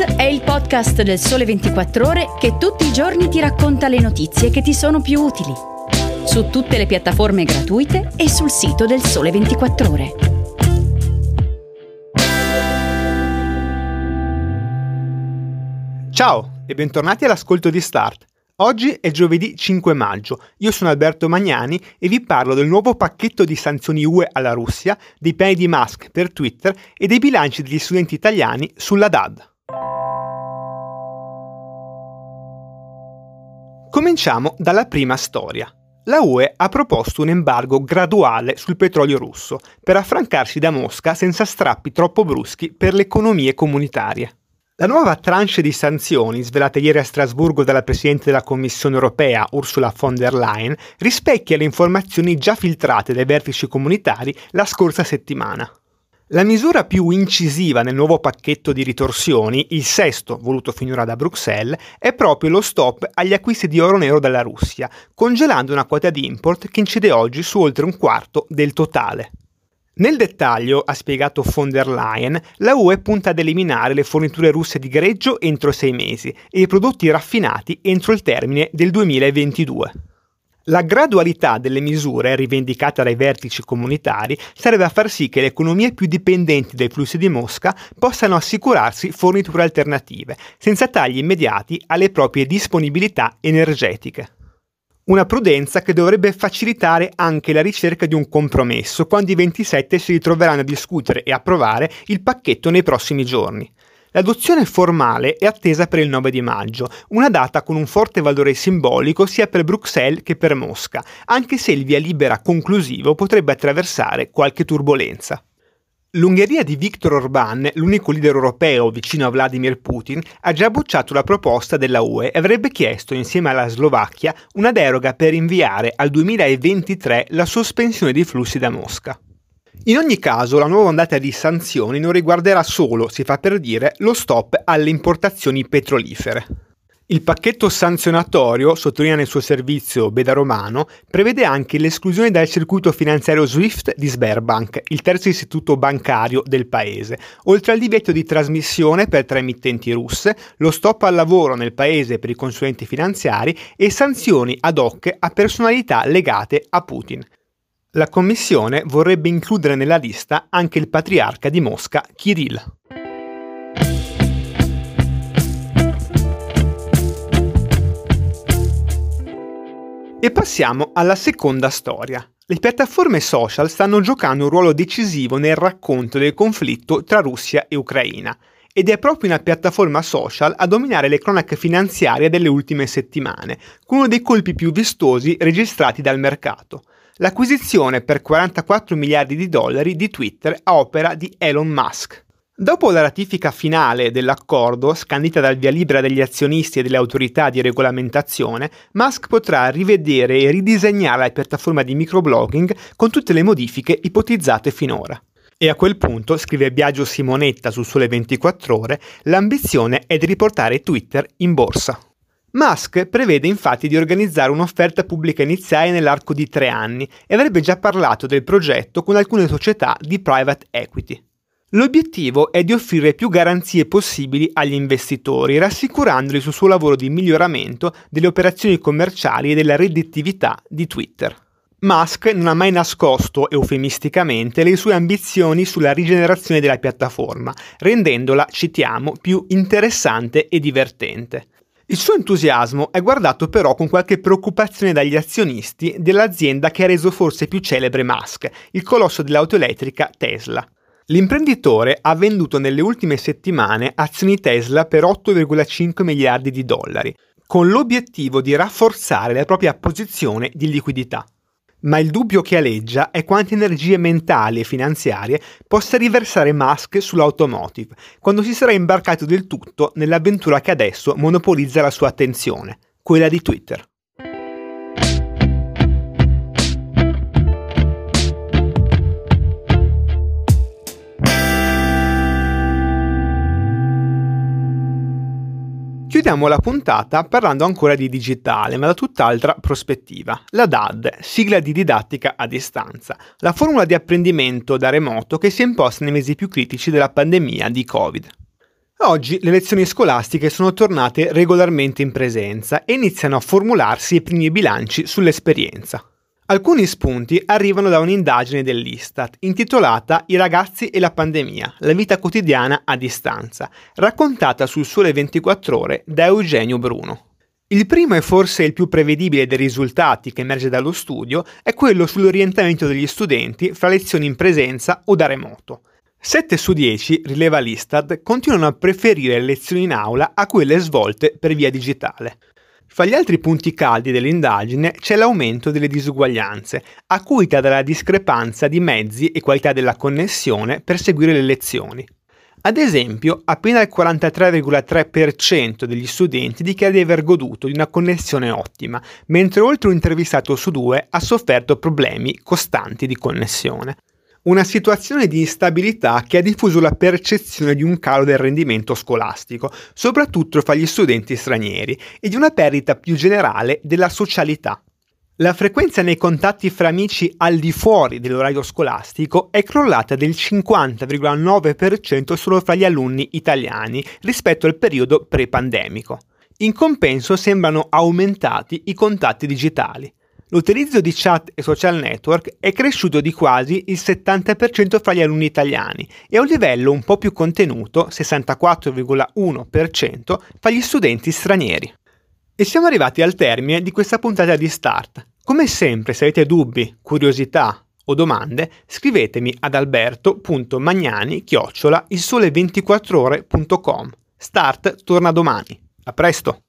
È il podcast del Sole 24 Ore che tutti i giorni ti racconta le notizie che ti sono più utili. Su tutte le piattaforme gratuite e sul sito del Sole 24 Ore. Ciao e bentornati all'ascolto di Start. Oggi è giovedì 5 maggio, io sono Alberto Magnani e vi parlo del nuovo pacchetto di sanzioni UE alla Russia, dei piani di Musk per Twitter e dei bilanci degli studenti italiani sulla DAD. Cominciamo dalla prima storia. La UE ha proposto un embargo graduale sul petrolio russo per affrancarsi da Mosca senza strappi troppo bruschi per le economie comunitarie. La nuova tranche di sanzioni, svelata ieri a Strasburgo dalla Presidente della Commissione europea Ursula von der Leyen, rispecchia le informazioni già filtrate dai vertici comunitari la scorsa settimana. La misura più incisiva nel nuovo pacchetto di ritorsioni, il sesto voluto finora da Bruxelles, è proprio lo stop agli acquisti di oro nero dalla Russia, congelando una quota di import che incide oggi su oltre un quarto del totale. Nel dettaglio, ha spiegato von der Leyen, la UE punta ad eliminare le forniture russe di greggio entro sei mesi e i prodotti raffinati entro il termine del 2022. La gradualità delle misure, rivendicata dai vertici comunitari, serve a far sì che le economie più dipendenti dai flussi di Mosca possano assicurarsi forniture alternative, senza tagli immediati alle proprie disponibilità energetiche. Una prudenza che dovrebbe facilitare anche la ricerca di un compromesso quando i 27 si ritroveranno a discutere e approvare il pacchetto nei prossimi giorni. L'adozione formale è attesa per il 9 di maggio, una data con un forte valore simbolico sia per Bruxelles che per Mosca, anche se il via libera conclusivo potrebbe attraversare qualche turbolenza. L'Ungheria di Viktor Orbán, l'unico leader europeo vicino a Vladimir Putin, ha già bocciato la proposta della UE e avrebbe chiesto insieme alla Slovacchia una deroga per inviare al 2023 la sospensione dei flussi da Mosca. In ogni caso, la nuova ondata di sanzioni non riguarderà solo, si fa per dire, lo stop alle importazioni petrolifere. Il pacchetto sanzionatorio, sottolinea nel suo servizio Beda Romano, prevede anche l'esclusione dal circuito finanziario SWIFT di Sberbank, il terzo istituto bancario del paese, oltre al divieto di trasmissione per tre emittenti russe, lo stop al lavoro nel paese per i consulenti finanziari e sanzioni ad hoc a personalità legate a Putin. La Commissione vorrebbe includere nella lista anche il patriarca di Mosca, Kirill. E passiamo alla seconda storia. Le piattaforme social stanno giocando un ruolo decisivo nel racconto del conflitto tra Russia e Ucraina ed è proprio una piattaforma social a dominare le cronache finanziarie delle ultime settimane, con uno dei colpi più vistosi registrati dal mercato l'acquisizione per 44 miliardi di dollari di Twitter a opera di Elon Musk. Dopo la ratifica finale dell'accordo, scandita dal via libera degli azionisti e delle autorità di regolamentazione, Musk potrà rivedere e ridisegnare la piattaforma di microblogging con tutte le modifiche ipotizzate finora. E a quel punto, scrive Biagio Simonetta su Sole 24 Ore, l'ambizione è di riportare Twitter in borsa. Musk prevede infatti di organizzare un'offerta pubblica iniziale nell'arco di tre anni e avrebbe già parlato del progetto con alcune società di private equity. L'obiettivo è di offrire più garanzie possibili agli investitori, rassicurandoli sul suo lavoro di miglioramento delle operazioni commerciali e della redditività di Twitter. Musk non ha mai nascosto, eufemisticamente, le sue ambizioni sulla rigenerazione della piattaforma, rendendola, citiamo, più interessante e divertente. Il suo entusiasmo è guardato però con qualche preoccupazione dagli azionisti dell'azienda che ha reso forse più celebre Musk, il colosso dell'auto elettrica Tesla. L'imprenditore ha venduto nelle ultime settimane azioni Tesla per 8,5 miliardi di dollari, con l'obiettivo di rafforzare la propria posizione di liquidità ma il dubbio che aleggia è quante energie mentali e finanziarie possa riversare Musk sull'automotive, quando si sarà imbarcato del tutto nell'avventura che adesso monopolizza la sua attenzione, quella di Twitter. Chiudiamo la puntata parlando ancora di digitale, ma da tutt'altra prospettiva. La DAD, sigla di didattica a distanza, la formula di apprendimento da remoto che si è imposta nei mesi più critici della pandemia di Covid. Oggi le lezioni scolastiche sono tornate regolarmente in presenza e iniziano a formularsi i primi bilanci sull'esperienza. Alcuni spunti arrivano da un'indagine dell'Istat intitolata I ragazzi e la pandemia, la vita quotidiana a distanza, raccontata sul Sole 24 ore da Eugenio Bruno. Il primo e forse il più prevedibile dei risultati che emerge dallo studio è quello sull'orientamento degli studenti fra lezioni in presenza o da remoto. 7 su 10, rileva l'Istat, continuano a preferire le lezioni in aula a quelle svolte per via digitale. Fra gli altri punti caldi dell'indagine c'è l'aumento delle disuguaglianze, acuita dalla discrepanza di mezzi e qualità della connessione per seguire le lezioni. Ad esempio, appena il 43,3% degli studenti dichiara di aver goduto di una connessione ottima, mentre oltre un intervistato su due ha sofferto problemi costanti di connessione. Una situazione di instabilità che ha diffuso la percezione di un calo del rendimento scolastico, soprattutto fra gli studenti stranieri, e di una perdita più generale della socialità. La frequenza nei contatti fra amici al di fuori dell'orario scolastico è crollata del 50,9% solo fra gli alunni italiani rispetto al periodo pre-pandemico. In compenso sembrano aumentati i contatti digitali. L'utilizzo di chat e social network è cresciuto di quasi il 70% fra gli alunni italiani e a un livello un po' più contenuto, 64,1%, fra gli studenti stranieri. E siamo arrivati al termine di questa puntata di Start. Come sempre, se avete dubbi, curiosità o domande, scrivetemi ad alberto.magnani chiocciola il sole 24 ore.com. Start torna domani. A presto!